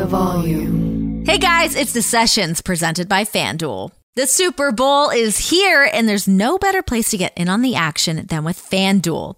the volume. Hey guys, it's the Sessions presented by FanDuel. The Super Bowl is here, and there's no better place to get in on the action than with FanDuel.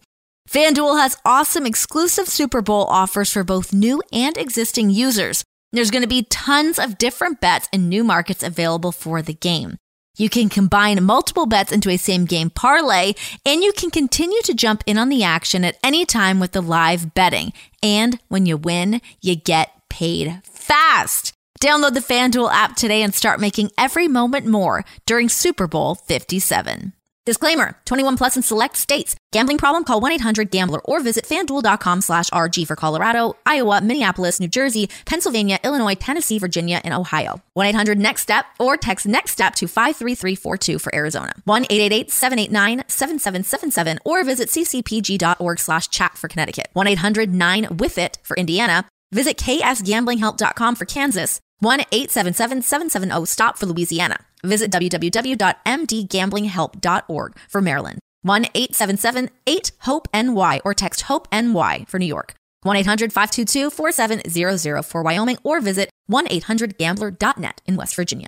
FanDuel has awesome exclusive Super Bowl offers for both new and existing users. There's going to be tons of different bets and new markets available for the game. You can combine multiple bets into a same game parlay, and you can continue to jump in on the action at any time with the live betting. And when you win, you get paid fast. Download the FanDuel app today and start making every moment more during Super Bowl 57. Disclaimer 21 plus in select states. Gambling problem? Call 1 800 Gambler or visit fanduel.com slash RG for Colorado, Iowa, Minneapolis, New Jersey, Pennsylvania, Illinois, Tennessee, Virginia, and Ohio. 1 800 Next Step or text Next Step to 53342 for Arizona. 1 888 789 7777 or visit ccpg.org slash chat for Connecticut. 1 800 9 with it for Indiana. Visit ksgamblinghelp.com for Kansas. 1 877 770 STOP for Louisiana. Visit www.mdgamblinghelp.org for Maryland. 1 877 8 HOPE NY or text HOPE NY for New York. 1 800 522 4700 for Wyoming or visit 1 800 gambler.net in West Virginia.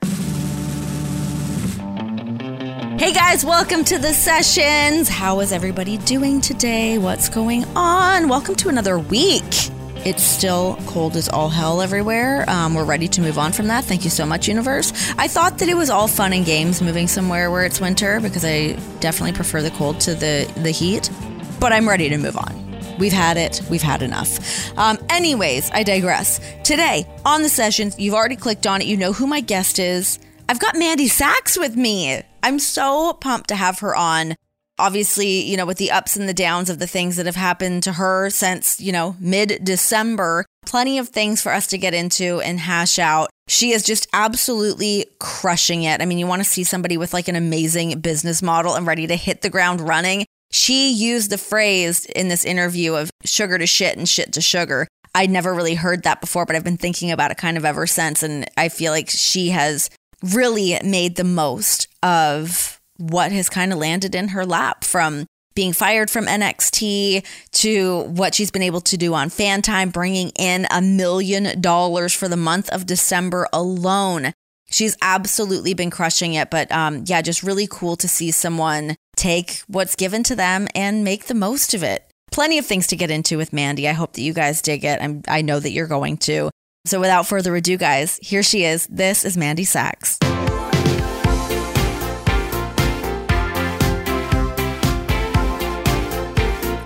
Hey guys, welcome to the sessions. How is everybody doing today? What's going on? Welcome to another week. It's still cold as all hell everywhere. Um, we're ready to move on from that. Thank you so much, universe. I thought that it was all fun and games moving somewhere where it's winter because I definitely prefer the cold to the the heat. But I'm ready to move on. We've had it. We've had enough. Um, anyways, I digress. Today on the sessions, you've already clicked on it. You know who my guest is. I've got Mandy Sacs with me. I'm so pumped to have her on obviously, you know, with the ups and the downs of the things that have happened to her since, you know, mid December, plenty of things for us to get into and hash out. She is just absolutely crushing it. I mean, you want to see somebody with like an amazing business model and ready to hit the ground running. She used the phrase in this interview of sugar to shit and shit to sugar. I'd never really heard that before, but I've been thinking about it kind of ever since. And I feel like she has really made the most of what has kind of landed in her lap from being fired from NXT to what she's been able to do on FanTime, bringing in a million dollars for the month of December alone. She's absolutely been crushing it. But um, yeah, just really cool to see someone take what's given to them and make the most of it. Plenty of things to get into with Mandy. I hope that you guys dig it. I'm, I know that you're going to. So without further ado, guys, here she is. This is Mandy Sacs.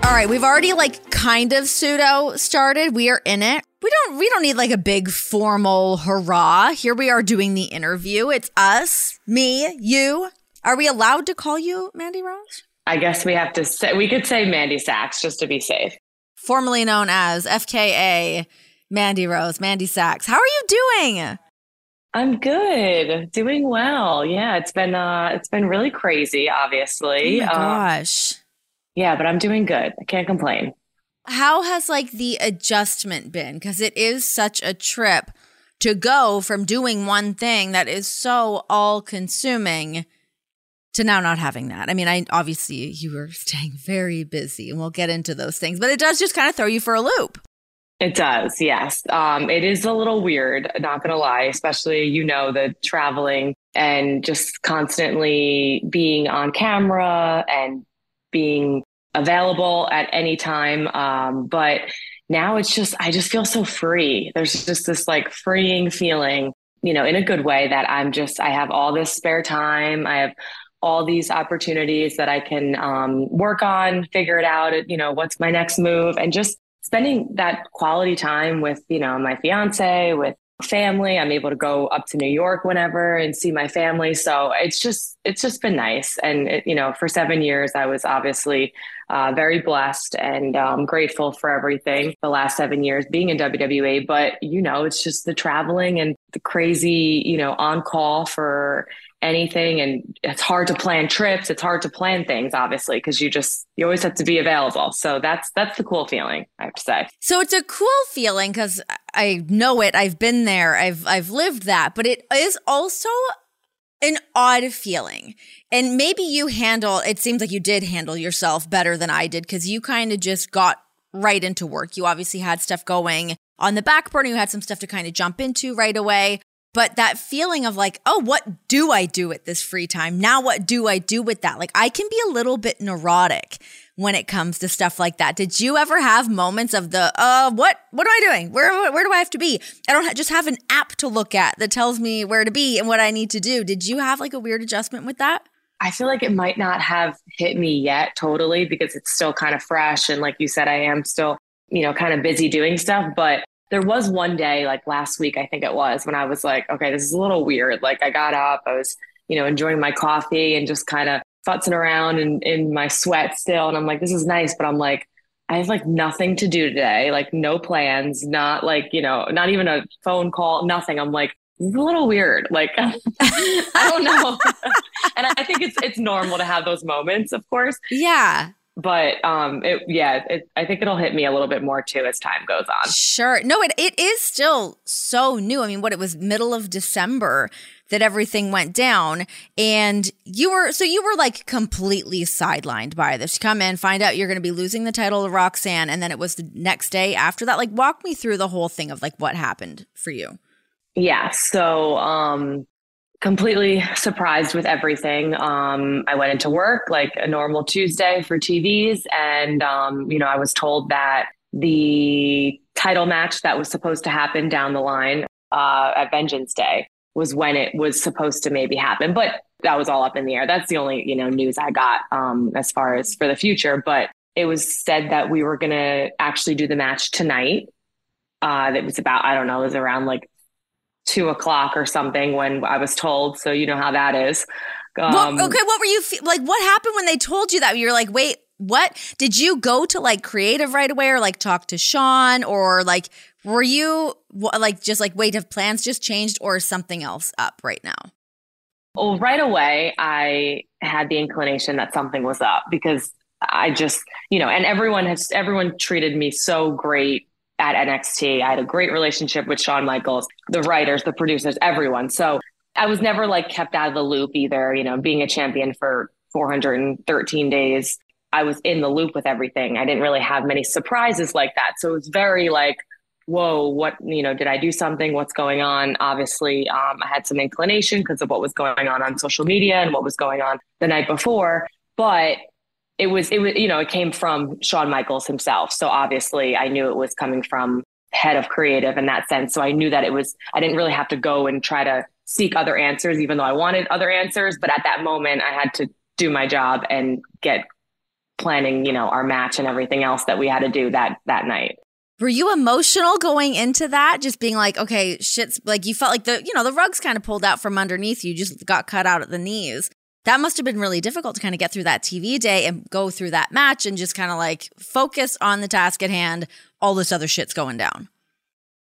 All right, we've already like kind of pseudo started. We are in it. We don't we don't need like a big formal hurrah. Here we are doing the interview. It's us, me, you. Are we allowed to call you Mandy Rose? I guess we have to say we could say Mandy Sacs just to be safe. Formerly known as FKA Mandy Rose, Mandy Sacs. How are you doing? I'm good, doing well. Yeah, it's been uh it's been really crazy, obviously. Oh my gosh. Um, yeah, but I'm doing good. I can't complain. How has like the adjustment been? Because it is such a trip to go from doing one thing that is so all consuming to now not having that. I mean, I obviously you were staying very busy and we'll get into those things, but it does just kind of throw you for a loop. It does, yes. Um, it is a little weird, not gonna lie, especially you know the traveling and just constantly being on camera and being available at any time. Um, but now it's just, I just feel so free. There's just this like freeing feeling, you know, in a good way that I'm just, I have all this spare time. I have all these opportunities that I can um, work on, figure it out, you know, what's my next move, and just spending that quality time with, you know, my fiance, with family. I'm able to go up to New York whenever and see my family. So it's just it's just been nice. And it, you know, for seven years, I was obviously uh, very blessed and um, grateful for everything the last seven years being in WWE. But you know, it's just the traveling and the crazy, you know, on call for anything and it's hard to plan trips it's hard to plan things obviously because you just you always have to be available so that's that's the cool feeling i have to say so it's a cool feeling because i know it i've been there i've i've lived that but it is also an odd feeling and maybe you handle it seems like you did handle yourself better than i did because you kind of just got right into work you obviously had stuff going on the back burner. You had some stuff to kind of jump into right away. But that feeling of like, oh, what do I do with this free time? Now, what do I do with that? Like, I can be a little bit neurotic when it comes to stuff like that. Did you ever have moments of the, uh, what, what am I doing? Where, where do I have to be? I don't ha- just have an app to look at that tells me where to be and what I need to do. Did you have like a weird adjustment with that? I feel like it might not have hit me yet totally because it's still kind of fresh. And like you said, I am still, you know, kind of busy doing stuff. But there was one day, like last week, I think it was, when I was like, okay, this is a little weird. Like I got up, I was, you know, enjoying my coffee and just kind of futzing around in, in my sweat still. And I'm like, this is nice. But I'm like, I have like nothing to do today, like no plans, not like, you know, not even a phone call, nothing. I'm like, it's a little weird. Like, I don't know. and I think it's it's normal to have those moments, of course. Yeah. But um, it yeah, it, I think it'll hit me a little bit more too as time goes on. Sure. No, it it is still so new. I mean, what it was middle of December that everything went down, and you were so you were like completely sidelined by this. You come in, find out you're going to be losing the title of Roxanne, and then it was the next day after that. Like, walk me through the whole thing of like what happened for you. Yeah. So, um, completely surprised with everything. Um, I went into work like a normal Tuesday for TVs, and um, you know, I was told that the title match that was supposed to happen down the line uh, at Vengeance Day was when it was supposed to maybe happen, but that was all up in the air. That's the only you know news I got um, as far as for the future. But it was said that we were going to actually do the match tonight. Uh, that was about I don't know, it was around like two o'clock or something when I was told. So you know how that is. Um, well, okay, what were you fe- like? What happened when they told you that? You're like, wait, what? Did you go to like creative right away, or like talk to Shawn, or like were you like just like wait, have plans just changed, or something else up right now? Well, right away, I had the inclination that something was up because I just, you know, and everyone has everyone treated me so great at NXT. I had a great relationship with Shawn Michaels, the writers, the producers, everyone. So I was never like kept out of the loop either, you know, being a champion for 413 days. I was in the loop with everything. I didn't really have many surprises like that. So it was very like, whoa, what, you know, did I do something? What's going on? Obviously, um, I had some inclination because of what was going on on social media and what was going on the night before. But it was it was you know it came from Shawn Michaels himself. So obviously I knew it was coming from head of creative in that sense. So I knew that it was I didn't really have to go and try to seek other answers even though I wanted other answers, but at that moment I had to do my job and get planning, you know, our match and everything else that we had to do that that night. Were you emotional going into that? Just being like, okay, shit's like you felt like the, you know, the rug's kind of pulled out from underneath you, just got cut out at the knees that must have been really difficult to kind of get through that TV day and go through that match and just kind of like focus on the task at hand. All this other shit's going down.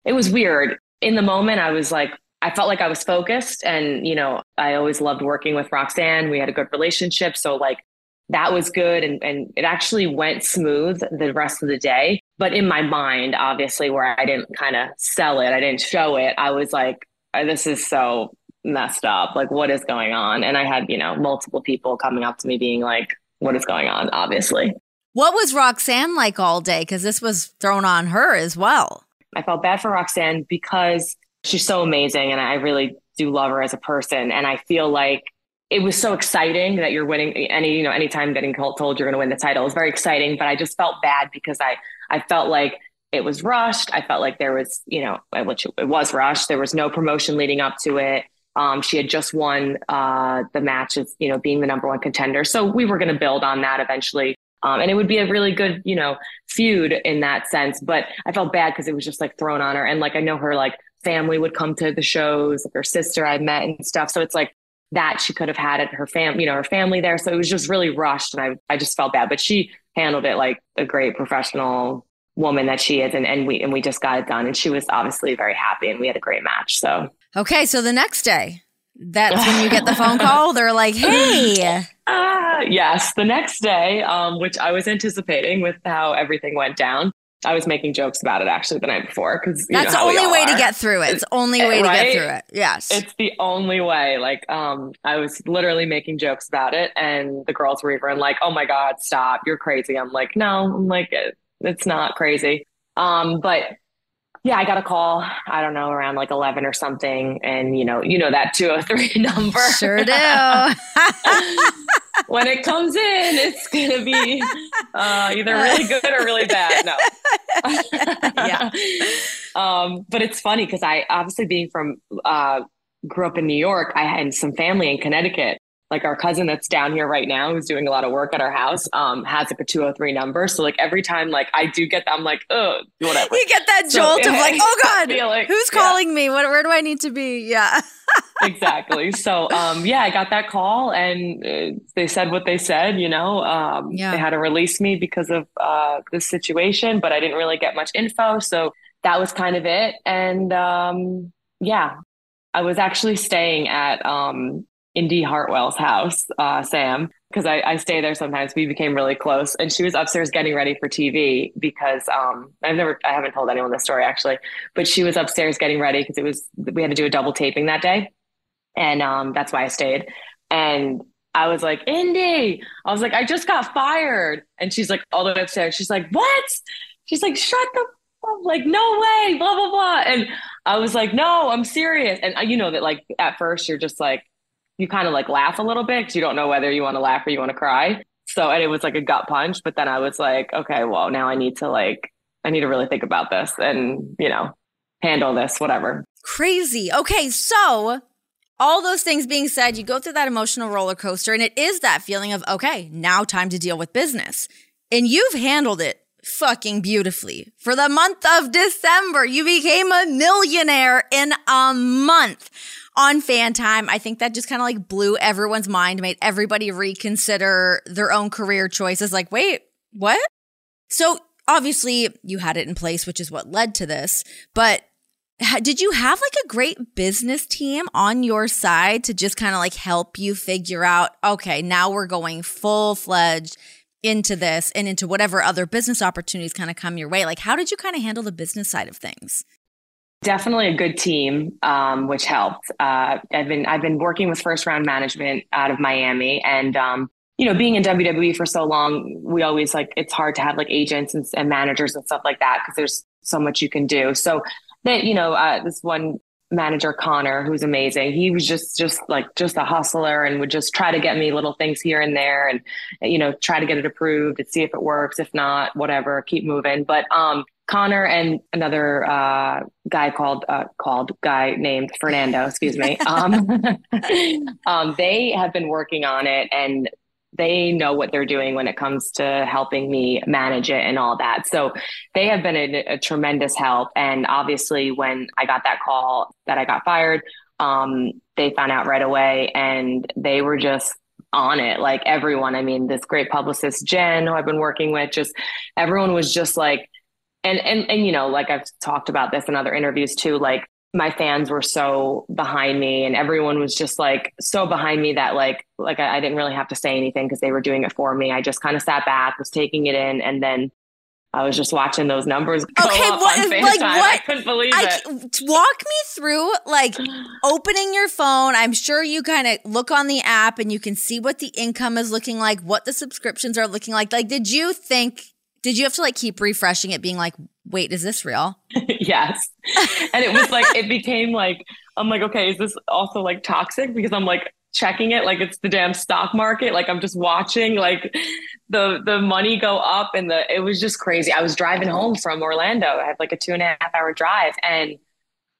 It was weird. In the moment, I was like, I felt like I was focused. And, you know, I always loved working with Roxanne. We had a good relationship. So, like, that was good. And, and it actually went smooth the rest of the day. But in my mind, obviously, where I didn't kind of sell it, I didn't show it, I was like, this is so messed up. Like, what is going on? And I had, you know, multiple people coming up to me being like, what is going on? Obviously. What was Roxanne like all day? Because this was thrown on her as well. I felt bad for Roxanne because she's so amazing and I really do love her as a person. And I feel like it was so exciting that you're winning any, you know, anytime getting told you're going to win the title is very exciting. But I just felt bad because I, I felt like it was rushed. I felt like there was, you know, which it was rushed. There was no promotion leading up to it. Um, she had just won uh, the match of, you know, being the number one contender. So we were going to build on that eventually. Um, and it would be a really good, you know, feud in that sense. But I felt bad because it was just like thrown on her. And like, I know her like family would come to the shows, like her sister I met and stuff. So it's like that she could have had it, her fam, you know, her family there. So it was just really rushed. And I, I just felt bad, but she handled it like a great professional woman that she is. And, and we, and we just got it done. And she was obviously very happy and we had a great match. So Okay, so the next day, that's when you get the phone call. They're like, "Hey." Uh, yes, the next day, um, which I was anticipating with how everything went down. I was making jokes about it actually the night before because that's the only way are. to get through it. It's the only way right? to get through it. Yes, it's the only way. Like, um, I was literally making jokes about it, and the girls were even like, "Oh my god, stop! You're crazy." I'm like, "No, I'm like, it, it's not crazy." Um, but yeah, I got a call, I don't know, around like 11 or something. And, you know, you know that 203 number. Sure do. when it comes in, it's going to be uh, either really good or really bad. No. yeah. Um, but it's funny because I obviously being from, uh, grew up in New York, I had some family in Connecticut like our cousin that's down here right now who's doing a lot of work at our house um has like a 203 number. So like every time like i do get that i'm like oh whatever. You get that jolt so, of like oh god like, who's yeah. calling me? What where do i need to be? Yeah. Exactly. So um yeah i got that call and uh, they said what they said you know? Um yeah. they had to release me because of uh this situation but i didn't really get much info. So that was kind of it. And um yeah I was actually staying at um, Indy Hartwell's house, uh, Sam, because I, I, stay there sometimes. We became really close, and she was upstairs getting ready for TV because um, I've never, I haven't told anyone this story actually, but she was upstairs getting ready because it was we had to do a double taping that day, and um, that's why I stayed. And I was like, Indy, I was like, I just got fired, and she's like, all the way upstairs. She's like, what? She's like, shut the like no way blah blah blah and i was like no i'm serious and uh, you know that like at first you're just like you kind of like laugh a little bit because you don't know whether you want to laugh or you want to cry. So, and it was like a gut punch. But then I was like, okay, well, now I need to like, I need to really think about this and, you know, handle this, whatever. Crazy. Okay. So, all those things being said, you go through that emotional roller coaster, and it is that feeling of, okay, now time to deal with business. And you've handled it fucking beautifully. For the month of December, you became a millionaire in a month on FanTime. I think that just kind of like blew everyone's mind, made everybody reconsider their own career choices. Like, wait, what? So obviously you had it in place, which is what led to this. But did you have like a great business team on your side to just kind of like help you figure out, okay, now we're going full fledged into this and into whatever other business opportunities kind of come your way? Like, how did you kind of handle the business side of things? Definitely a good team, um, which helped. Uh, I've been I've been working with first round management out of Miami, and um, you know, being in WWE for so long, we always like it's hard to have like agents and, and managers and stuff like that because there's so much you can do. So that you know, uh, this one manager Connor, who's amazing. He was just just like just a hustler and would just try to get me little things here and there and you know try to get it approved and see if it works. If not, whatever, keep moving. But um Connor and another uh, guy called uh, called guy named Fernando, excuse me. Um, um, they have been working on it, and they know what they're doing when it comes to helping me manage it and all that. So they have been a, a tremendous help. And obviously, when I got that call that I got fired, um, they found out right away, and they were just on it. Like everyone, I mean, this great publicist Jen, who I've been working with, just everyone was just like and and and you know like i've talked about this in other interviews too like my fans were so behind me and everyone was just like so behind me that like like i, I didn't really have to say anything because they were doing it for me i just kind of sat back was taking it in and then I was just watching those numbers go okay, up what, on like what? I couldn't believe I, it. Walk me through like opening your phone. I'm sure you kind of look on the app and you can see what the income is looking like, what the subscriptions are looking like. Like, did you think did you have to like keep refreshing it, being like, wait, is this real? yes. And it was like, it became like, I'm like, okay, is this also like toxic? Because I'm like checking it like it's the damn stock market. Like I'm just watching like the the money go up and the it was just crazy. I was driving home from Orlando. I had like a two and a half hour drive and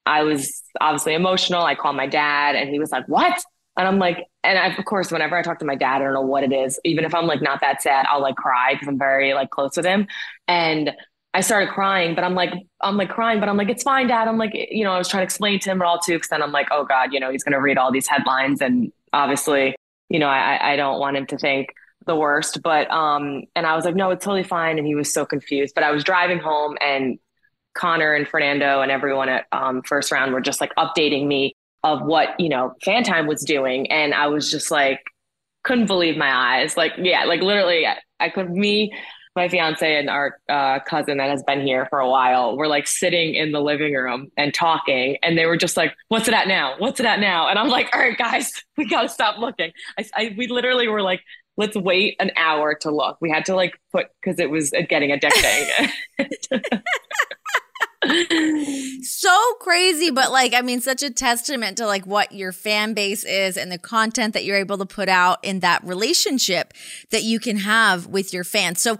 I was obviously emotional. I called my dad and he was like, What? And I'm like, and I, of course, whenever I talk to my dad, I don't know what it is. Even if I'm like not that sad, I'll like cry because I'm very like close with him. And I started crying, but I'm like, I'm like crying, but I'm like, it's fine, dad. I'm like, you know, I was trying to explain to him all too, because then I'm like, oh God, you know, he's gonna read all these headlines, and obviously, you know, I I don't want him to think the worst. But um, and I was like, no, it's totally fine, and he was so confused. But I was driving home, and Connor and Fernando and everyone at um, first round were just like updating me of what you know FanTime was doing, and I was just like couldn't believe my eyes. Like yeah, like literally, I could me. My fiance and our uh, cousin that has been here for a while were like sitting in the living room and talking, and they were just like, "What's it at now? What's it at now?" And I'm like, "All right, guys, we got to stop looking." I, I, we literally were like, "Let's wait an hour to look." We had to like put because it was getting addicting. so crazy, but like, I mean, such a testament to like what your fan base is and the content that you're able to put out in that relationship that you can have with your fans. So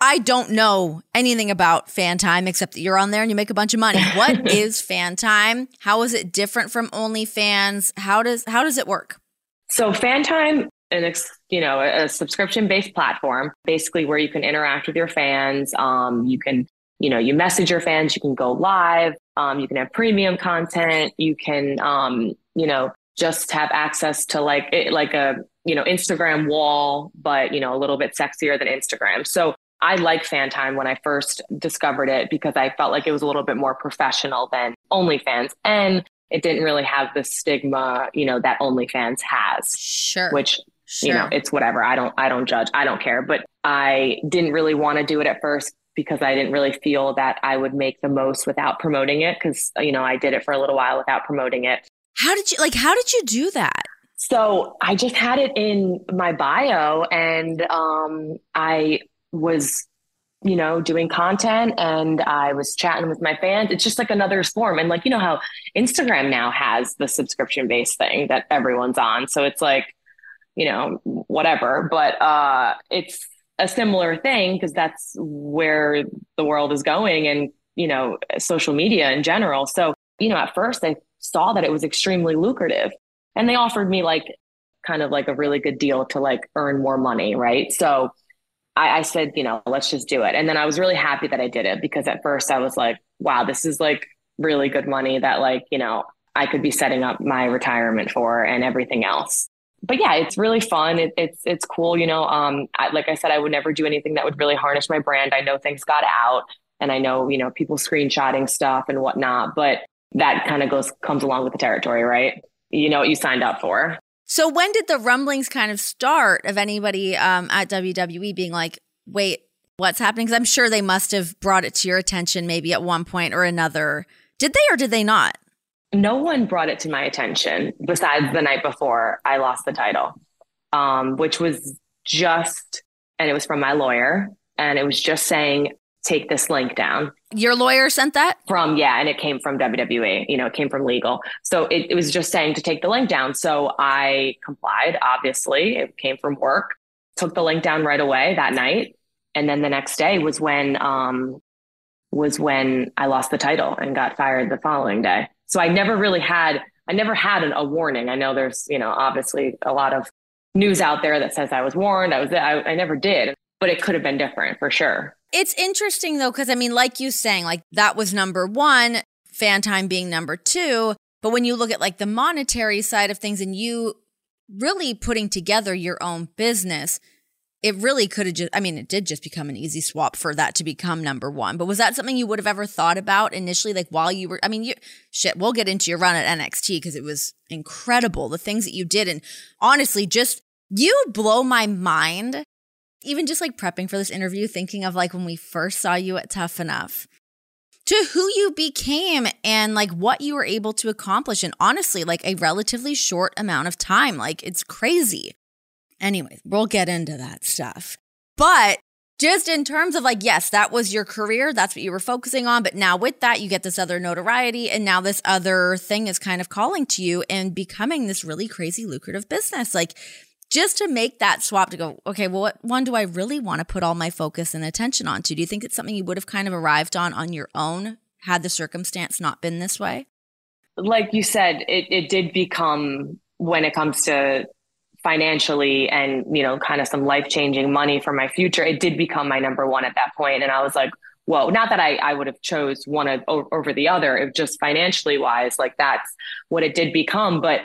I don't know anything about FanTime except that you're on there and you make a bunch of money. What is FanTime? How is it different from OnlyFans? How does how does it work? So fan time an you know a subscription based platform basically where you can interact with your fans um, you can you know you message your fans you can go live um, you can have premium content you can um, you know just have access to like it, like a you know instagram wall but you know a little bit sexier than instagram so i like FanTime when i first discovered it because i felt like it was a little bit more professional than onlyfans and it didn't really have the stigma you know that onlyfans has sure which Sure. You know, it's whatever. I don't I don't judge. I don't care. But I didn't really want to do it at first because I didn't really feel that I would make the most without promoting it because you know, I did it for a little while without promoting it. How did you like how did you do that? So I just had it in my bio and um, I was you know, doing content and I was chatting with my fans. It's just like another form. And like, you know how Instagram now has the subscription based thing that everyone's on. So it's like, you know, whatever. But uh, it's a similar thing because that's where the world is going and, you know, social media in general. So, you know, at first I saw that it was extremely lucrative and they offered me like kind of like a really good deal to like earn more money. Right. So I, I said, you know, let's just do it. And then I was really happy that I did it because at first I was like, wow, this is like really good money that like, you know, I could be setting up my retirement for and everything else but yeah, it's really fun. It, it's it's cool. You know, um, I, like I said, I would never do anything that would really harness my brand. I know things got out, and I know you know people screenshotting stuff and whatnot, but that kind of goes comes along with the territory, right? You know what you signed up for. So when did the rumblings kind of start of anybody um, at WWE being like, "Wait, what's happening?" Because I'm sure they must have brought it to your attention maybe at one point or another. Did they or did they not? No one brought it to my attention besides the night before I lost the title, um, which was just, and it was from my lawyer, and it was just saying, take this link down. Your lawyer sent that? From, yeah, and it came from WWE, you know, it came from legal. So it, it was just saying to take the link down. So I complied, obviously. It came from work, took the link down right away that night. And then the next day was when, um, was when I lost the title and got fired the following day. So I never really had, I never had an, a warning. I know there's, you know, obviously a lot of news out there that says I was warned. I was, I, I never did, but it could have been different for sure. It's interesting though, because I mean, like you saying, like that was number one, FanTime being number two. But when you look at like the monetary side of things and you really putting together your own business, it really could have just, I mean, it did just become an easy swap for that to become number one. But was that something you would have ever thought about initially? Like while you were, I mean, you, shit, we'll get into your run at NXT because it was incredible, the things that you did. And honestly, just you blow my mind. Even just like prepping for this interview, thinking of like when we first saw you at Tough Enough to who you became and like what you were able to accomplish in honestly like a relatively short amount of time. Like it's crazy. Anyways, we'll get into that stuff. But just in terms of like, yes, that was your career. That's what you were focusing on. But now with that, you get this other notoriety. And now this other thing is kind of calling to you and becoming this really crazy lucrative business. Like, just to make that swap to go, okay, well, what one do I really want to put all my focus and attention onto? Do you think it's something you would have kind of arrived on on your own had the circumstance not been this way? Like you said, it, it did become when it comes to financially and you know kind of some life changing money for my future it did become my number one at that point. And i was like whoa not that i, I would have chose one of, over the other it just financially wise like that's what it did become. But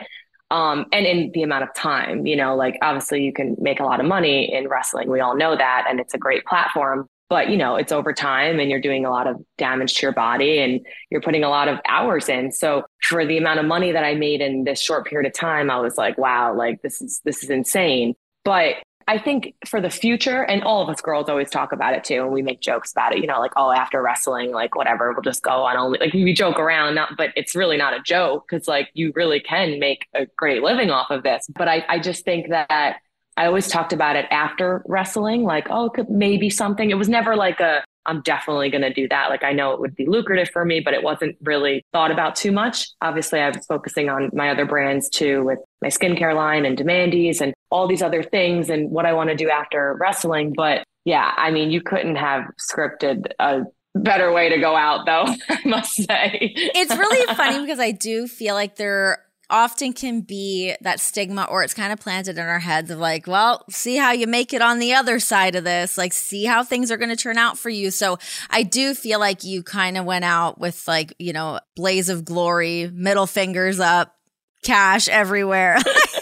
um and in the amount of time you know like obviously you can make a lot of money in wrestling we all know that and it's a great platform but you know it's over time and you're doing a lot of damage to your body and you're putting a lot of hours in. So for the amount of money that i made in this short period of time i was like wow like this is this is insane. But i think for the future and all of us girls always talk about it too and we make jokes about it you know like oh after wrestling like whatever we'll just go on only like we joke around not but it's really not a joke because like you really can make a great living off of this. But i i just think that I always talked about it after wrestling, like, oh, it could maybe something. It was never like a, I'm definitely going to do that. Like I know it would be lucrative for me, but it wasn't really thought about too much. Obviously, I was focusing on my other brands too with my skincare line and Demandies and all these other things and what I want to do after wrestling. But yeah, I mean, you couldn't have scripted a better way to go out though, I must say. it's really funny because I do feel like there often can be that stigma or it's kind of planted in our heads of like, well, see how you make it on the other side of this, like see how things are going to turn out for you. So I do feel like you kind of went out with like, you know, blaze of glory, middle fingers up, cash everywhere.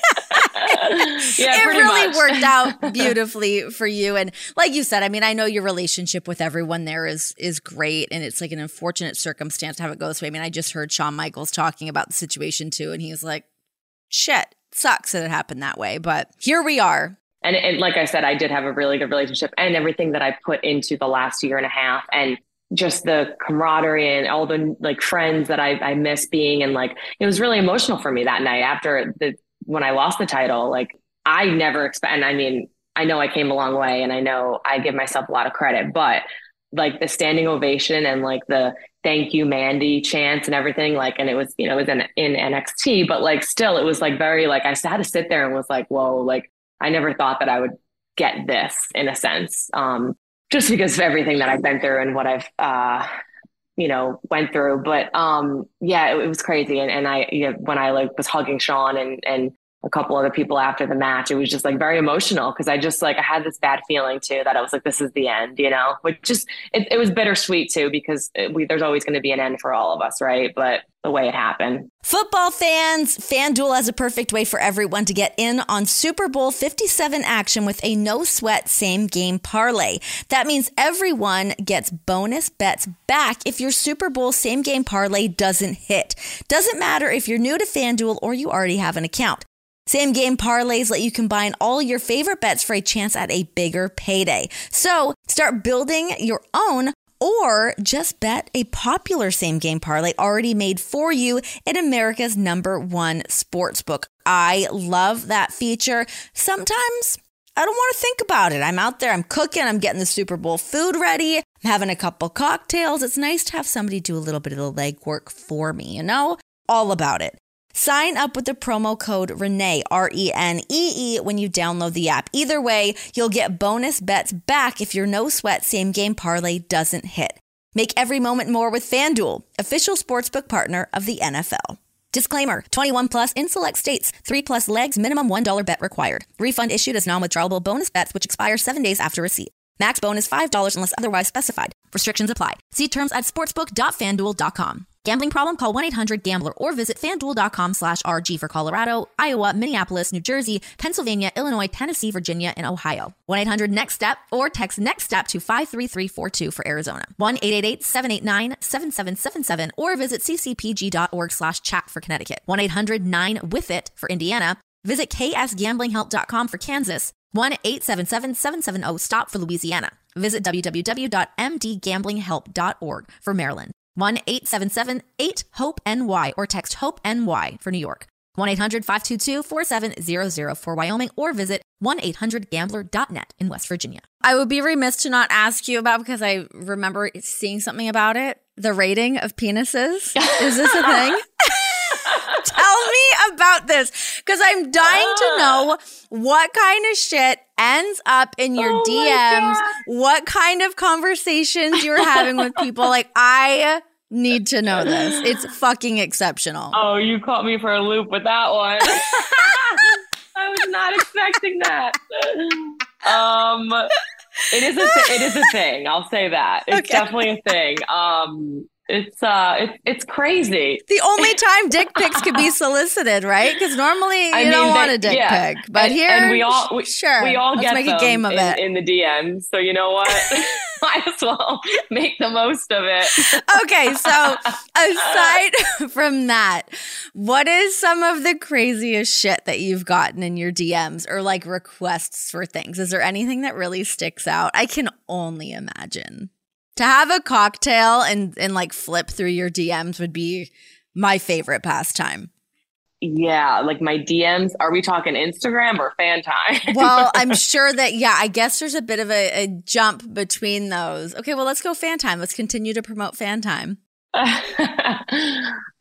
yeah, it really much. worked out beautifully for you. And like you said, I mean, I know your relationship with everyone there is is great, and it's like an unfortunate circumstance to have it go this way. I mean, I just heard Shawn Michaels talking about the situation too, and he's like, "Shit, sucks that it happened that way." But here we are. And, and like I said, I did have a really good relationship, and everything that I put into the last year and a half, and just the camaraderie and all the like friends that I, I miss being and like it was really emotional for me that night after the when I lost the title, like I never expect, and I mean, I know I came a long way and I know I give myself a lot of credit, but like the standing ovation and like the thank you Mandy chants and everything, like, and it was, you know, it was in, in NXT, but like still, it was like very, like, I had to sit there and was like, whoa, like, I never thought that I would get this in a sense. Um, just because of everything that I've been through and what I've, uh, you know, went through. But um, yeah, it, it was crazy. And, and I, you know, when I like was hugging Shawn and and a couple other people after the match, it was just like very emotional because I just like I had this bad feeling too that I was like, this is the end, you know. Which just it, it was bittersweet too because it, we, there's always going to be an end for all of us, right? But the way it happened. Football fans, FanDuel has a perfect way for everyone to get in on Super Bowl 57 action with a no sweat same game parlay. That means everyone gets bonus bets back if your Super Bowl same game parlay doesn't hit. Doesn't matter if you're new to FanDuel or you already have an account. Same game parlays let you combine all your favorite bets for a chance at a bigger payday. So start building your own or just bet a popular same game parlay already made for you in America's number one sports book. I love that feature. Sometimes I don't want to think about it. I'm out there, I'm cooking, I'm getting the Super Bowl food ready, I'm having a couple cocktails. It's nice to have somebody do a little bit of the legwork for me, you know? All about it. Sign up with the promo code Renee, R E N E E, when you download the app. Either way, you'll get bonus bets back if your no sweat same game parlay doesn't hit. Make every moment more with FanDuel, official sportsbook partner of the NFL. Disclaimer 21 plus in select states, 3 plus legs, minimum $1 bet required. Refund issued as non withdrawable bonus bets, which expire seven days after receipt. Max bonus $5 unless otherwise specified. Restrictions apply. See terms at sportsbook.fanduel.com. Gambling problem? Call 1-800-GAMBLER or visit fanduel.com slash RG for Colorado, Iowa, Minneapolis, New Jersey, Pennsylvania, Illinois, Tennessee, Virginia, and Ohio. 1-800-NEXT-STEP or text NEXT STEP to 53342 for Arizona. 1-888-789-7777 or visit ccpg.org slash chat for Connecticut. 1-800-9-WITH-IT for Indiana. Visit ksgamblinghelp.com for Kansas. 1-877-770-STOP for Louisiana. Visit www.mdgamblinghelp.org for Maryland. 1 877 8 HOPE NY or text HOPE NY for New York. 1 800 522 4700 for Wyoming or visit 1 800 gambler.net in West Virginia. I would be remiss to not ask you about because I remember seeing something about it the rating of penises. Is this a thing? Tell me about this because I'm dying to know what kind of shit ends up in your oh DMs, what kind of conversations you're having with people. Like, I need to know this. It's fucking exceptional. Oh, you caught me for a loop with that one. I was not expecting that. Um, it is a th- it is a thing. I'll say that. It's okay. definitely a thing. Um, it's uh it's it's crazy. The only time dick pics could be solicited right? Because normally you I mean, don't want a dick yeah. pic, but and, here and we all we, sure we all Let's get make a game of in, it in the DMs. So you know what? Might as well make the most of it. okay, so aside from that, what is some of the craziest shit that you've gotten in your DMs or like requests for things? Is there anything that really sticks out? I can only imagine to have a cocktail and and like flip through your DMs would be my favorite pastime. Yeah, like my DMs. Are we talking Instagram or FanTime? well, I'm sure that, yeah, I guess there's a bit of a, a, jump between those. Okay, well, let's go FanTime. Let's continue to promote FanTime. um,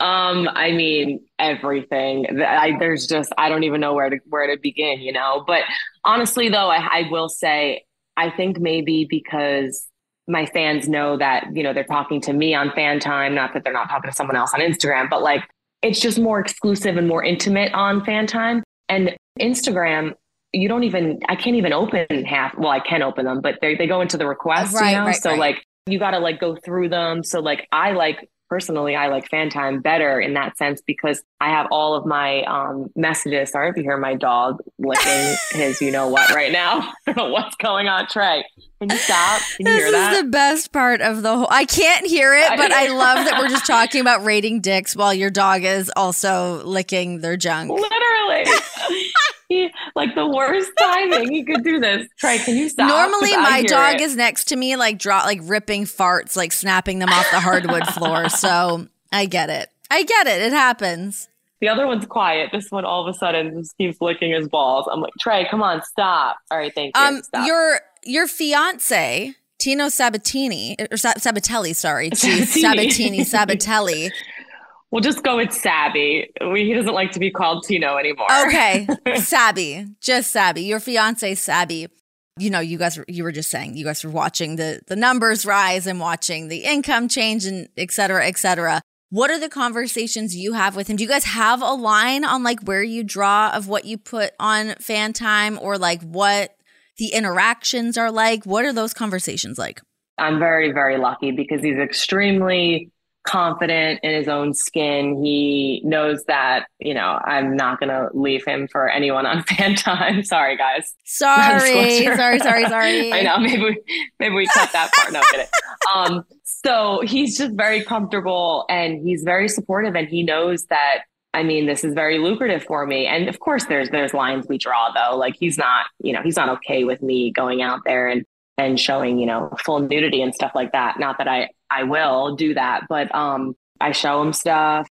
I mean, everything. I, there's just, I don't even know where to, where to begin, you know? But honestly, though, I, I will say, I think maybe because my fans know that, you know, they're talking to me on FanTime, not that they're not talking to someone else on Instagram, but like it's just more exclusive and more intimate on FanTime. And Instagram, you don't even, I can't even open half. Well, I can open them, but they, they go into the request, right, you know? Right, so right. like you got to like go through them. So like I like personally, I like FanTime better in that sense because I have all of my um, messages. Sorry if you hear my dog licking his, you know what, right now. I don't know what's going on, Trey. Can you stop? Can you this is the best part of the whole. I can't hear it, but I love that we're just talking about rating dicks while your dog is also licking their junk. Literally. He, like the worst timing he could do this. Trey, can you stop? Normally, my dog it. is next to me, like draw, like ripping farts, like snapping them off the hardwood floor. So I get it. I get it. It happens. The other one's quiet. This one all of a sudden just keeps licking his balls. I'm like, Trey, come on, stop. All right, thank you. Um, stop. your your fiance Tino Sabatini or Sabbatelli, sorry, Sabatini Sabbatelli We'll just go with Sabby. We, he doesn't like to be called Tino anymore. Okay, Sabby, just Sabby. Your fiance Sabby. You know, you guys, you were just saying you guys were watching the the numbers rise and watching the income change and et cetera, et cetera. What are the conversations you have with him? Do you guys have a line on like where you draw of what you put on FanTime or like what the interactions are like? What are those conversations like? I'm very, very lucky because he's extremely confident in his own skin. He knows that, you know, I'm not going to leave him for anyone on FanTime. sorry, guys. Sorry, sorry, sorry, sorry. I know. Maybe we, maybe we cut that part. No, kidding. Um, so he's just very comfortable and he's very supportive and he knows that I mean, this is very lucrative for me. And of course there's there's lines we draw though. Like he's not, you know, he's not okay with me going out there and and showing, you know, full nudity and stuff like that. Not that I I will do that. But um, I show him stuff.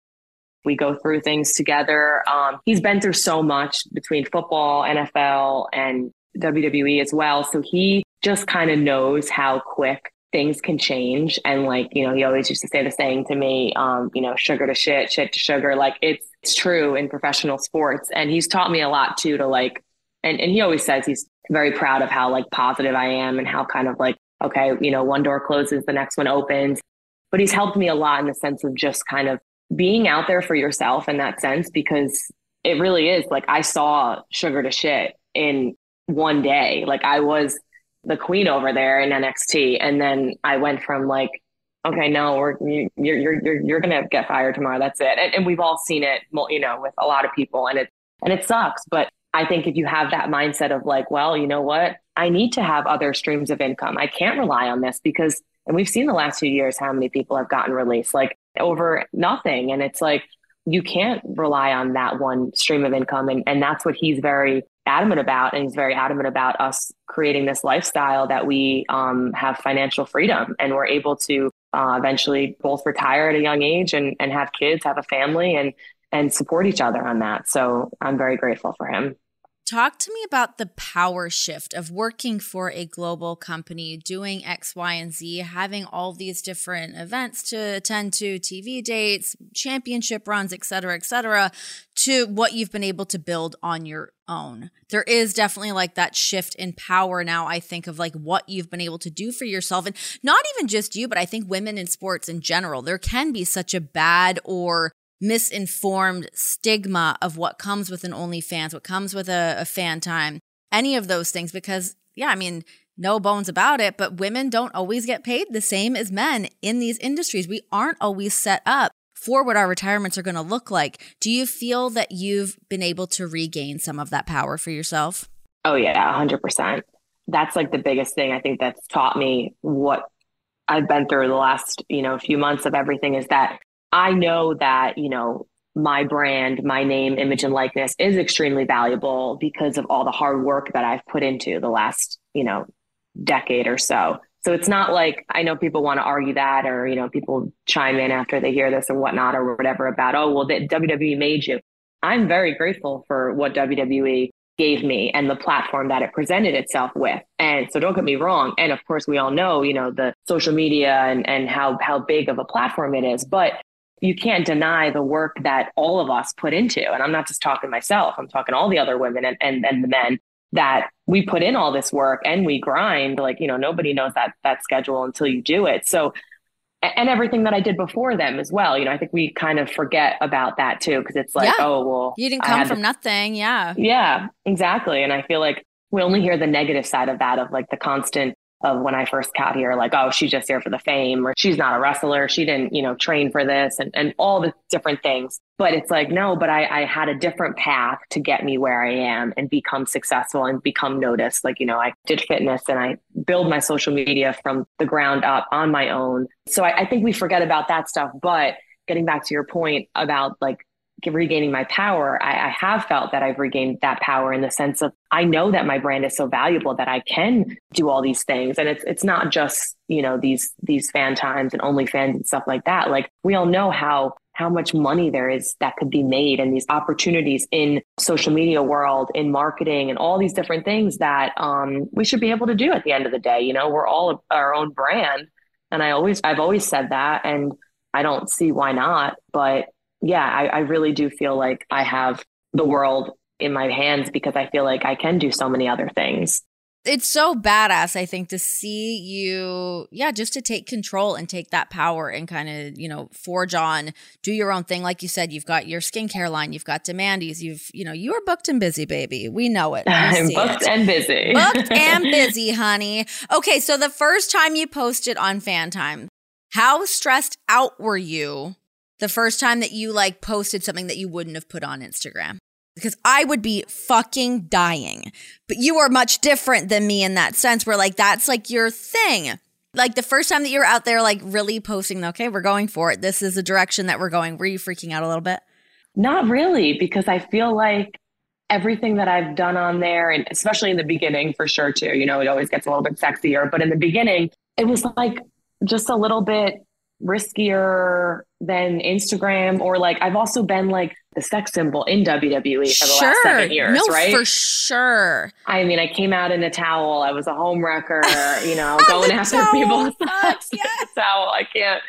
We go through things together. Um, he's been through so much between football, NFL, and WWE as well. So he just kind of knows how quick things can change. And like, you know, he always used to say the saying to me, um, you know, sugar to shit, shit to sugar. Like it's, it's true in professional sports. And he's taught me a lot too to like, and, and he always says he's very proud of how like positive I am and how kind of like okay, you know, one door closes, the next one opens. But he's helped me a lot in the sense of just kind of being out there for yourself in that sense, because it really is like I saw sugar to shit in one day. Like I was the queen over there in NXT. And then I went from like, okay, no, we're, you're, you're, you're, you're going to get fired tomorrow. That's it. And, and we've all seen it, you know, with a lot of people and it, and it sucks. But I think if you have that mindset of like, well, you know what? I need to have other streams of income. I can't rely on this because, and we've seen the last few years how many people have gotten released like over nothing. And it's like, you can't rely on that one stream of income. And, and that's what he's very adamant about. And he's very adamant about us creating this lifestyle that we um, have financial freedom and we're able to uh, eventually both retire at a young age and, and have kids, have a family and, and support each other on that. So I'm very grateful for him. Talk to me about the power shift of working for a global company, doing X, Y, and Z, having all these different events to attend to, TV dates, championship runs, et cetera, et cetera, to what you've been able to build on your own. There is definitely like that shift in power now, I think, of like what you've been able to do for yourself. And not even just you, but I think women in sports in general. There can be such a bad or misinformed stigma of what comes with an OnlyFans, what comes with a, a FanTime, any of those things. Because, yeah, I mean, no bones about it, but women don't always get paid the same as men in these industries. We aren't always set up for what our retirements are going to look like. Do you feel that you've been able to regain some of that power for yourself? Oh, yeah, 100%. That's like the biggest thing I think that's taught me what I've been through the last, you know, few months of everything is that I know that, you know, my brand, my name, image, and likeness is extremely valuable because of all the hard work that I've put into the last, you know, decade or so. So it's not like I know people want to argue that, or you know, people chime in after they hear this or whatnot or whatever about, oh, well, the WWE made you. I'm very grateful for what WWE gave me and the platform that it presented itself with. And so don't get me wrong. And of course, we all know, you know, the social media and, and how, how big of a platform it is, but you can't deny the work that all of us put into. And I'm not just talking myself, I'm talking all the other women and, and, and the men that we put in all this work and we grind. Like, you know, nobody knows that, that schedule until you do it. So and everything that I did before them as well. You know, I think we kind of forget about that too because it's like, yeah. oh, well, you didn't come from nothing. Yeah. Yeah, exactly. And I feel like we only hear the negative side of that of like the constant of when I first got here, like, oh, she's just here for the fame, or she's not a wrestler. She didn't, you know, train for this and, and all the different things. But it's like, no, but I, I had a different path to get me where I am and become successful and become noticed. Like, you know, I did fitness and I build my social media from the ground up on my own. So I, I think we forget about that stuff. But getting back to your point about like regaining my power, I, I, have felt that I've regained that power in the sense of I know that my brand is so valuable that I can do all these things. And it's it's not just, you know, these these FanTimes and OnlyFans and stuff like that. Like we all know how how much money there is that could be made and these opportunities in social media world, in marketing and all these different things that um, we should be able to do at the end of the day. You know, we're all our own brand. And I always I've always said that and I don't see why not. But yeah, I, I really do feel like I have the world in my hands because I feel like I can do so many other things. It's so badass, I think, to see you, yeah, just to take control and take that power and kind of, you know, forge on, do your own thing. Like you said, you've got your skincare line, you've got DeMandy's, you've, you know, you are booked and busy, baby. We know it. I'm booked it. and busy. Booked and busy, honey. Okay, so the first time you posted on FanTime, how stressed out were you the first time that you like posted something that you wouldn't have put on Instagram? Because I would be fucking dying. But you are much different than me in that sense, where like that's like your thing. Like the first time that you're out there, like really posting, okay, we're going for it. This is the direction that we're going. Were you freaking out a little bit? Not really, because I feel like everything that I've done on there, and especially in the beginning for sure, too, you know, it always gets a little bit sexier. But in the beginning, it was like just a little bit riskier than Instagram or like I've also been like the sex symbol in WWE for the sure. last seven years, no, right? For sure. I mean, I came out in a towel. I was a home wrecker, you know, oh, going after towel. people's yes. towel. I can't.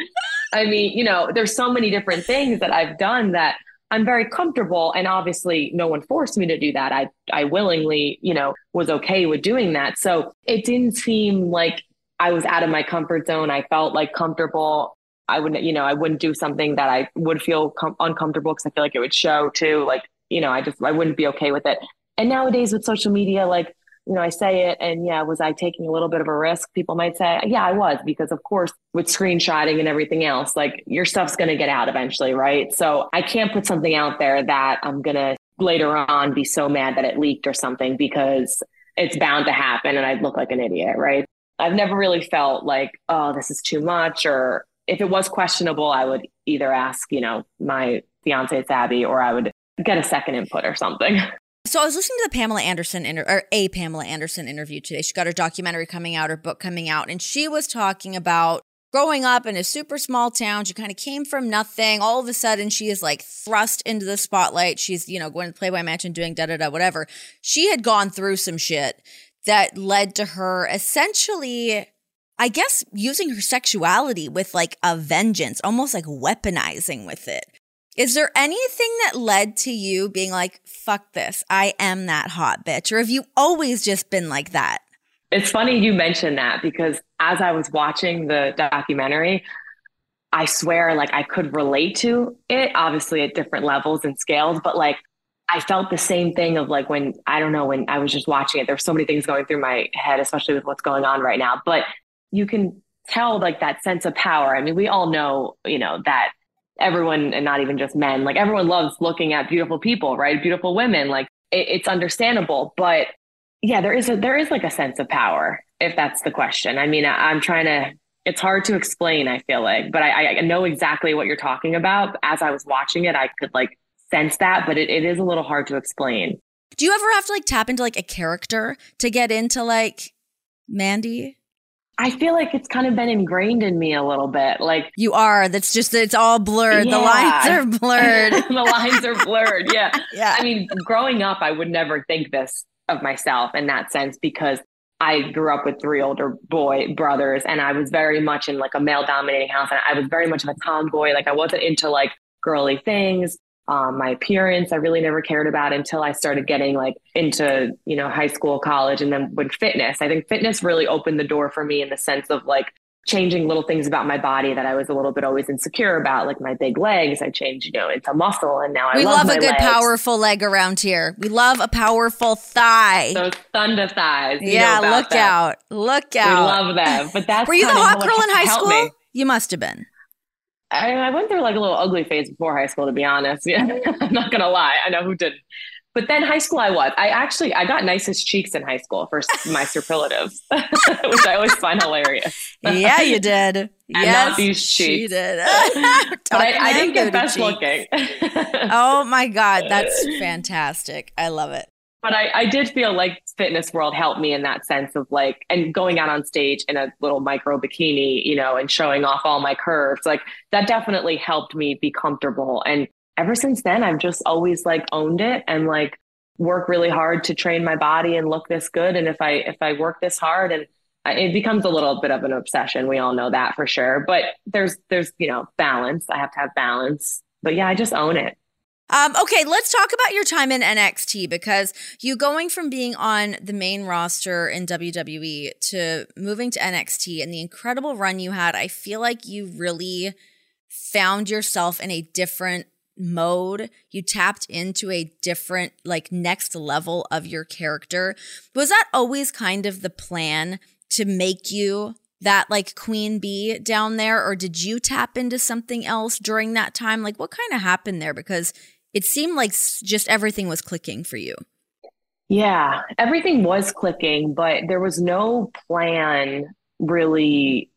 I mean, you know, there's so many different things that I've done that I'm very comfortable. And obviously, no one forced me to do that. I I willingly, you know, was okay with doing that. So it didn't seem like I was out of my comfort zone. I felt like comfortable I wouldn't, you know, I wouldn't do something that I would feel com- uncomfortable because I feel like it would show too. Like, you know, I just, I wouldn't be okay with it. And nowadays with social media, like, you know, I say it and yeah, was I taking a little bit of a risk? People might say, yeah, I was, because of course, with screenshotting and everything else, like your stuff's going to get out eventually, right? So I can't put something out there that I'm going to later on be so mad that it leaked or something because it's bound to happen and I'd look like an idiot, right? I've never really felt like, oh, this is too much or if it was questionable, I would either ask, you know, my fiance Abby, or I would get a second input or something. So I was listening to the Pamela Anderson inter- or a Pamela Anderson interview today. She got her documentary coming out, her book coming out, and she was talking about growing up in a super small town. She kind of came from nothing. All of a sudden, she is like thrust into the spotlight. She's, you know, going to Playboy Mansion, doing da da da, whatever. She had gone through some shit that led to her essentially I guess using her sexuality with like a vengeance, almost like weaponizing with it. Is there anything that led to you being like, fuck this, I am that hot bitch? Or have you always just been like that? It's funny you mentioned that because as I was watching the documentary, I swear like I could relate to it, obviously at different levels and scales, but like I felt the same thing of like when I don't know when I was just watching it. There's so many things going through my head, especially with what's going on right now. But you can tell like that sense of power. I mean, we all know, you know, that everyone and not even just men, like everyone loves looking at beautiful people, right? Beautiful women. Like it, it's understandable, but yeah, there is a there is like a sense of power, if that's the question. I mean, I, am trying to it's hard to explain, I feel like, but I, I know exactly what you're talking about. As I was watching it, I could like sense that, but it, it is a little hard to explain. Do you ever have to like tap into like a character to get into like Mandy? I feel like it's kind of been ingrained in me a little bit. Like you are. That's just it's all blurred. Yeah. The lines are blurred. the lines are blurred. Yeah. Yeah. I mean, growing up, I would never think this of myself in that sense because I grew up with three older boy brothers and I was very much in like a male dominating house and I was very much of a tomboy. Like I wasn't into like girly things um, my appearance. I really never cared about until i started getting like into you know high school college and then with fitness i think fitness really opened the door for me in the sense of like changing little things about my body that i was a little bit always insecure about like my big legs. I changed you know into muscle and now i we love, love a good legs. powerful leg around here. We love a powerful thigh. Those thunder thighs. Yeah look them. out. Look out. we love them but that's were you the hot girl in high school me. you must have been I, I, went through like a little ugly phase before high school, to be honest. Yeah, I'm not gonna lie. I know who didn't. But then high school, I was. I actually I got nicest cheeks in high school for my superlatives, which I always find hilarious. yeah, you did. and yes, not these cheeks. She did. but I, I didn't get best cheeks. looking. oh my god, that's fantastic! I love it but I, I did feel like fitness world helped me in that sense of like and going out on stage in a little micro bikini you know and showing off all my curves like that definitely helped me be comfortable. And ever since then i've just always like owned it and like work really hard to train my body and look this good. And if i if i work this hard and it becomes a little bit of an obsession. We all know that for sure. But there's there's you know balance. I have to have balance. But yeah i just own it um, okay, let's talk about your time in NXT because you going from being on the main roster in WWE to moving to NXT and the incredible run you had, I feel like you really found yourself in a different mode. You tapped into a different, like, next level of your character. Was that always kind of the plan to make you that like queen bee down there or did you tap into something else during that time like what kind of happened there because it seemed like just everything was clicking for you. Yeah, everything was clicking, but there was no plan really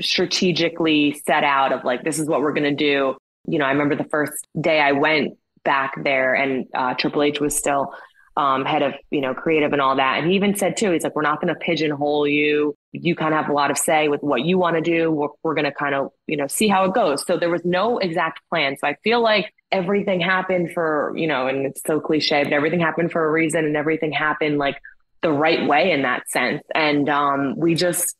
strategically set out of like, this is what we're going to do. You know, I remember the first day I went back there and uh, Triple H was still um, head of you know creative and all that. And he even said too, he's like, we're not going to pigeonhole you. You kind of have a lot of say with what you want to do. We're, we're going to kind of you know see how it goes. So there was no exact plan. So I feel like everything happened for you know, and it's so cliche, but everything happened for a reason, and everything happened like the right way in that sense. And um, we just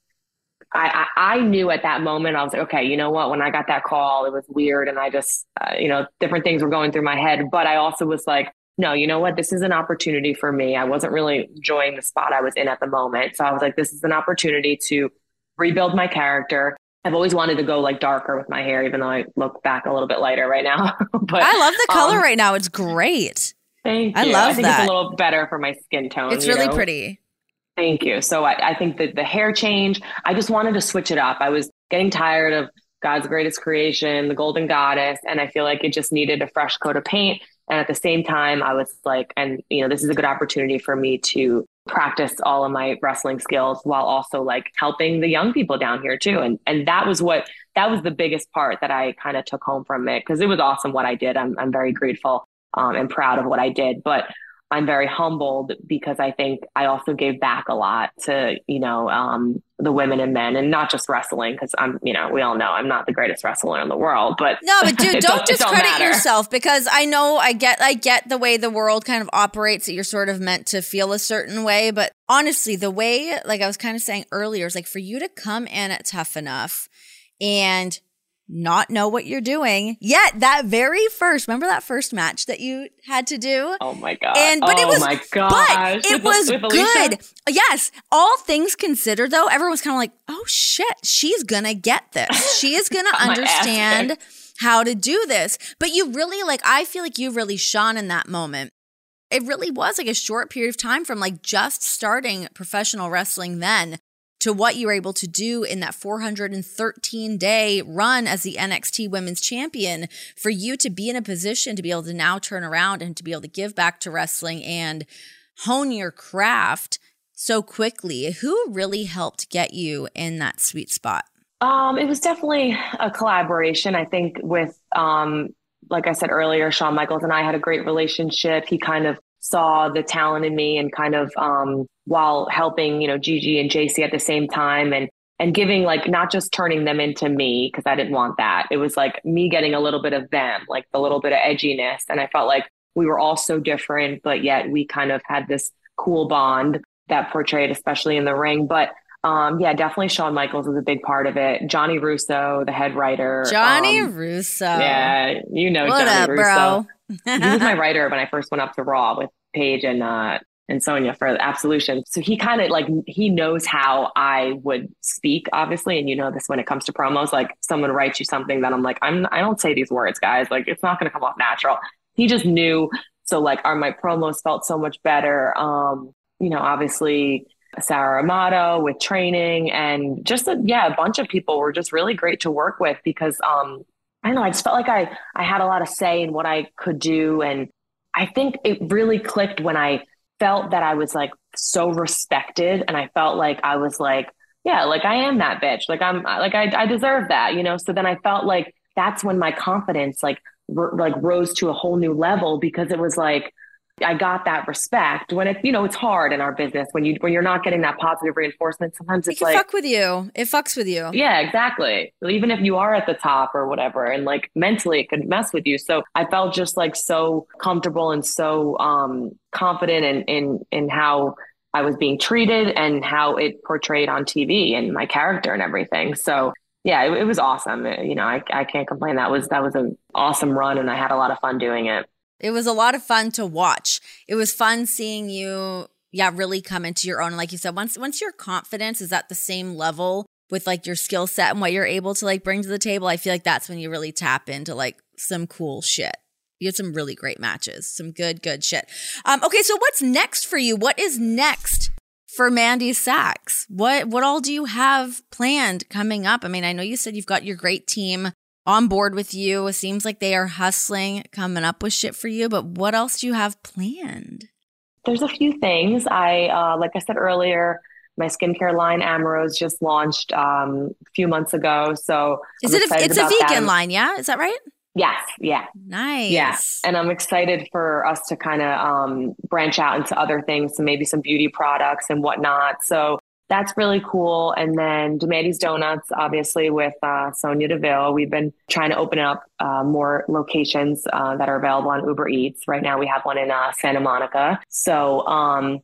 I, I, knew at that moment, I was like, okay, you know what? When I got that call, it was weird. And I just, uh, you know, different things were going through my head. But I also was like, no, you know what? This is an opportunity for me. I wasn't really enjoying the spot I was in at the moment. So I was like, this is an opportunity to rebuild my character. I've always wanted to go like darker with my hair, even though I look back a little bit lighter right now. but I love the color um, right now. It's great. Thank you. I love I think that. It's a little better for my skin tone. It's really know? pretty. Thank you. So I, I think that the hair change, I just wanted to switch it up. I was getting tired of God's greatest creation, the golden goddess, and I feel like it just needed a fresh coat of paint. And at the same time, I was like, and you know, this is a good opportunity for me to practice all of my wrestling skills while also like helping the young people down here too. And and that was what that was the biggest part that I kind of took home from it because it was awesome what I did. I'm I'm very grateful um, and proud of what I did. But I'm very humbled because I think I also gave back a lot to, you know, um, the women and men and not just wrestling because I'm, you know, we all know I'm not the greatest wrestler in the world, but no, but dude, don't discredit yourself because I know I get, I get the way the world kind of operates that you're sort of meant to feel a certain way. But honestly, the way, like I was kind of saying earlier, is like for you to come in at tough enough and not know what you're doing. Yet that very first, remember that first match that you had to do? Oh my god! And but oh it was my god! But it was good. Yes. All things considered, though, everyone was kind of like, "Oh shit, she's gonna get this. She is gonna understand." How to do this. But you really like, I feel like you really shone in that moment it really was like a short period of time from like just starting professional wrestling then to what you were able to do in that 413 day run as the NXT Women's Champion for you to be in a position to be able to now turn around and to be able to give back to wrestling and hone your craft so quickly. Who really helped get you in that sweet spot? Um, it was definitely a collaboration. I think with, um, like I said earlier, Shawn Michaels and I had a great relationship. He kind of saw the talent in me and kind of um, while helping you know Gigi and Jacy at the same time and and giving like not just turning them into me because I didn't want that. It was like me getting a little bit of them, like the little bit of edginess. And I felt like we were all so different, but yet we kind of had this cool bond that portrayed, especially in the ring. But um, yeah, definitely Shawn Michaels was a big part of it. Johnny Russo, the head writer. Johnny um, Russo. Yeah, you know what Johnny up, Russo. bro? he was my writer when I first went up to Raw with Paige and uh, and Sonya for Absolution. So he kind of like he knows how I would speak, obviously, and you know this when it comes to promos. Like someone writes you something that I'm like, I'm I don't say these words, guys. Like it's not going to come off natural. He just knew. So like, our my promos felt so much better. Um, you know, obviously Sara Amato with training and just a, yeah, a bunch of people were just really great to work with because um, I don't know, I just felt like I I had a lot of say in what I could do and I think it really clicked when I felt that I was like so respected and I felt like I was like yeah, like I am that bitch. Like I'm like I I deserve that, you know. So then I felt like that's when my confidence like r- like rose to a whole new level because it was like I got that respect when it, you know, it's hard in our business when you when you're not getting that positive reinforcement. Sometimes it's it like fuck with you. It fucks with you. Yeah, exactly. Even if you are at the top or whatever, and like mentally it could mess with you. So I felt just like so comfortable and so um confident in in in how I was being treated and how it portrayed on TV and my character and everything. So yeah, it, it was awesome. You know, I I can't complain. That was that was an awesome run, and I had a lot of fun doing it. It was a lot of fun to watch. It was fun seeing you, yeah, really come into your own. Like you said, once once your confidence is at the same level with like your skill set and what you're able to like bring to the table, I feel like that's when you really tap into like some cool shit. You had some really great matches, some good, good shit. Um, okay, so what's next for you? What is next for Mandy Sacs? What what all do you have planned coming up? I mean, I know you said you've got your great team on board with you. It seems like they are hustling, coming up with shit for you. But what else do you have planned? There's a few things. I, uh, like I said earlier, my skincare line Amarose just launched um, a few months ago. So is I'm it? A, it's a vegan that. line, yeah? Is that right? Yes. Yeah. Nice. Yeah. And I'm excited for us to kind of um, branch out into other things, so maybe some beauty products and whatnot. So that's really cool. And then DeMandy's Donuts, obviously, with uh, Sonya Deville. We've been trying to open up uh, more locations uh, that are available on Uber Eats. Right now, we have one in uh, Santa Monica. So um,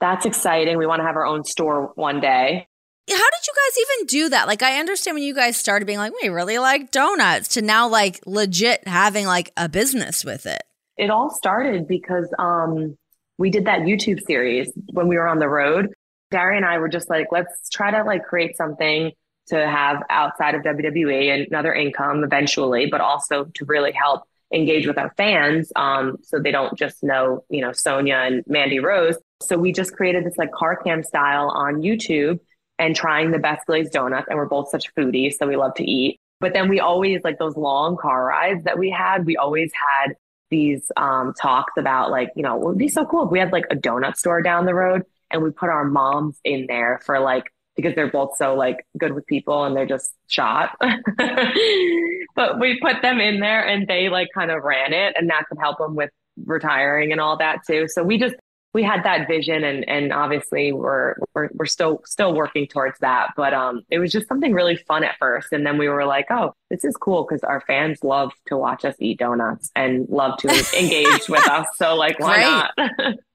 that's exciting. We want to have our own store one day. How did you guys even do that? Like, I understand when you guys started being like, we really like donuts to now, like, legit having like a business with it. It all started because um, we did that YouTube series when we were on the road Dari and I were just like, let's try to like create something to have outside of WWE and another income eventually, but also to really help engage with our fans. Um, so they don't just know, you know, Sonya and Mandy Rose. So we just created this like car cam style on YouTube and trying the best glazed donuts. And we're both such foodies, so we love to eat. But then we always like those long car rides that we had, we always had these um, talks about like, you know, it would be so cool if we had like a donut store down the road and we put our moms in there for like because they're both so like good with people and they're just shot. but we put them in there and they like kind of ran it and that could help them with retiring and all that too. So we just we had that vision and and obviously we're we're we're still still working towards that. But um it was just something really fun at first. And then we were like, oh, this is cool because our fans love to watch us eat donuts and love to engage with us. So like why not?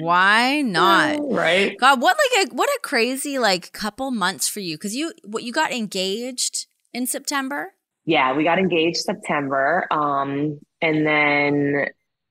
Why not? right. God, what like a what a crazy like couple months for you cuz you what you got engaged in September? Yeah, we got engaged September. Um and then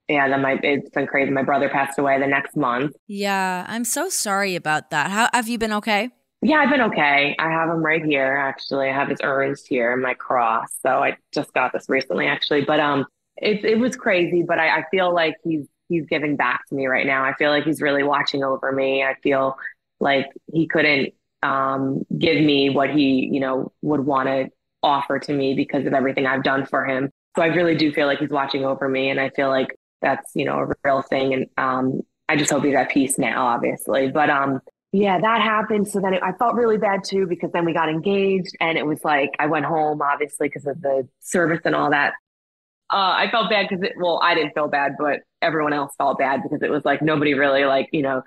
yeah, then my it's been crazy. My brother passed away the next month. Yeah, I'm so sorry about that. How have you been okay? Yeah, I've been okay. I have him right here actually. I have his urns here and my cross. So I just got this recently actually. But um it it was crazy, but I, I feel like he's he's giving back to me right now. I feel like he's really watching over me. I feel like he couldn't um, give me what he, you know, would want to offer to me because of everything I've done for him. So I really do feel like he's watching over me, and I feel like that's you know a real thing. And um, I just hope he's at peace now, obviously. But um, yeah, that happened. So then it, I felt really bad too because then we got engaged, and it was like I went home obviously because of the service and all that. Uh, I felt bad because well, I didn't feel bad, but everyone else felt bad because it was like nobody really like you know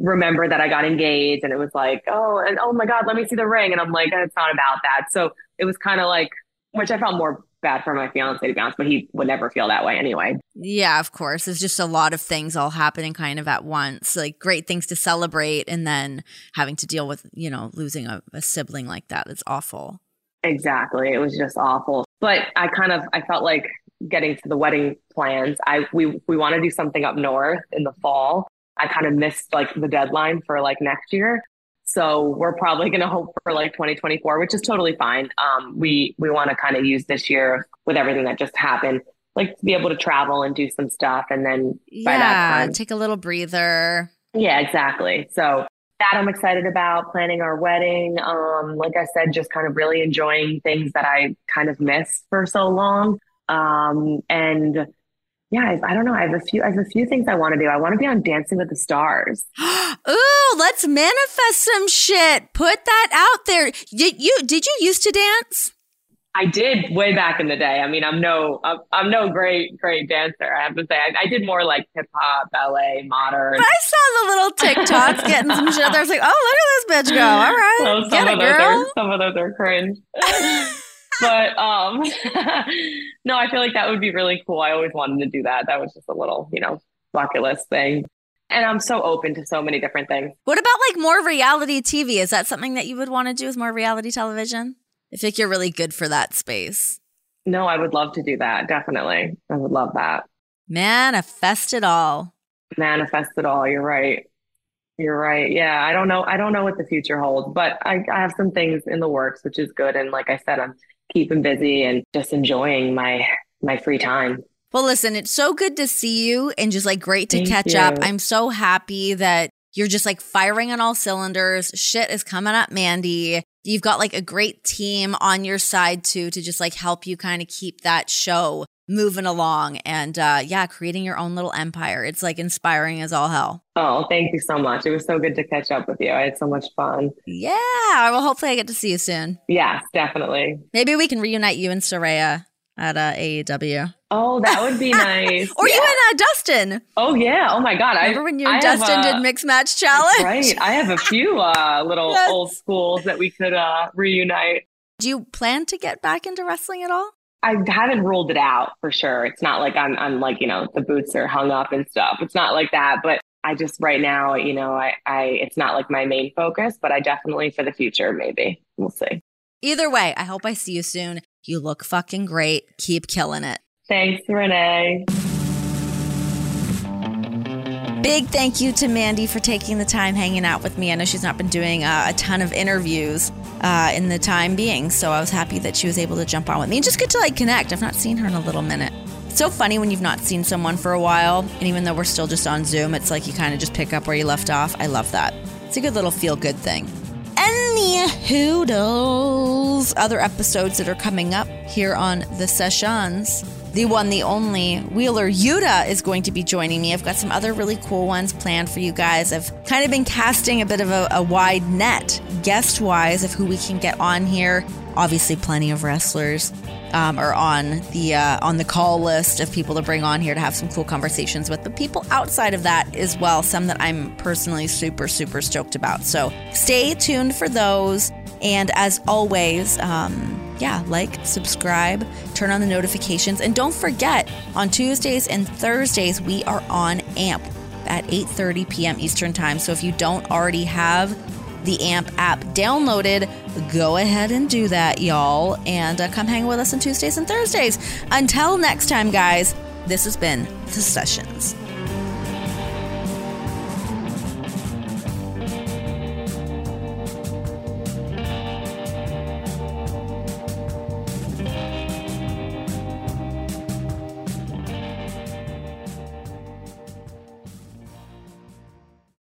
remember that I got engaged and it was like, oh, and oh my God, let me see the ring. And I'm like, it's not about that. So it was kind of like, which I felt more bad for my fiance to be honest, but he would never feel that way anyway. Yeah, of course. It's just a lot of things all happening kind of at once, like great things to celebrate, and then having to deal with, you know, losing a, a sibling like that. It's awful. Exactly. It was just awful. But I kind of I felt like getting to the wedding plans. I we we want to do something up north in the fall. I kind of missed like the deadline for like next year. So we're probably going to hope for like 2024, which is totally fine. Um, we we want to kind of use this year with everything that just happened, like to be able to travel and do some stuff, and then by yeah, that time, take a little breather. Yeah, exactly. So that I'm excited about planning our wedding. Um, like I said, just kind of really enjoying things that I kind of missed for so long. Um, and yeah, I, I, don't know. I have a few. I have a few things I want to do. I want to be on Dancing with the Stars. Ooh, let's manifest some shit. Put that out there. Did you did you used to dance? I did way back in the day. I mean, I'm no, I'm, I'm no great, great dancer. I have to say, I, I did more like hip hop, ballet, modern. But I saw the little TikToks getting some shit. I was like, oh, look at this bitch go. All right, well, get it, girl. Are, some of those are cringe. but um, no, I feel like that would be really cool. I always wanted to do that. That was just a little, you know, bucket list thing. And I'm so open to so many different things. What about like more reality TV? Is that something that you would want to do with more reality television? I think you're really good for that space. No, I would love to do that. Definitely. I would love that. Manifest it all. Manifest it all. You're right. You're right. Yeah. I don't know. I don't know what the future holds, but I, I have some things in the works, which is good. And like I said, I'm keeping busy and just enjoying my my free time. Well, listen, it's so good to see you and just like great to Thank catch you. up. I'm so happy that you're just like firing on all cylinders. Shit is coming up, Mandy. You've got like a great team on your side too to just like help you kind of keep that show moving along and uh yeah, creating your own little empire. It's like inspiring as all hell. Oh, thank you so much. It was so good to catch up with you. I had so much fun. Yeah. Well, hopefully I get to see you soon. Yes, definitely. Maybe we can reunite you and Saraya at uh, AEW. Oh, that would be nice. or yeah. you and uh, Dustin. Oh yeah. Oh my God. Remember I, when you and I Dustin did mix match challenge? Right. I have a few uh, little yes. old schools that we could uh, reunite. Do you plan to get back into wrestling at all? I haven't ruled it out for sure. It's not like I'm I'm like, you know, the boots are hung up and stuff. It's not like that. But I just right now, you know, I, I it's not like my main focus, but I definitely for the future, maybe. We'll see. Either way, I hope I see you soon. You look fucking great. Keep killing it. Thanks, Renee. Big thank you to Mandy for taking the time hanging out with me. I know she's not been doing uh, a ton of interviews uh, in the time being, so I was happy that she was able to jump on with me and just get to like connect. I've not seen her in a little minute. It's so funny when you've not seen someone for a while, and even though we're still just on Zoom, it's like you kind of just pick up where you left off. I love that. It's a good little feel good thing. Any hoodles, other episodes that are coming up here on the sessions the one, the only Wheeler Yuta is going to be joining me. I've got some other really cool ones planned for you guys. I've kind of been casting a bit of a, a wide net, guest wise, of who we can get on here. Obviously, plenty of wrestlers um, are on the uh, on the call list of people to bring on here to have some cool conversations with. But people outside of that as well, some that I'm personally super super stoked about. So stay tuned for those. And as always. Um, yeah, like, subscribe, turn on the notifications, and don't forget on Tuesdays and Thursdays we are on AMP at 8:30 p.m. Eastern Time. So if you don't already have the AMP app downloaded, go ahead and do that, y'all, and uh, come hang with us on Tuesdays and Thursdays. Until next time, guys, this has been The Sessions.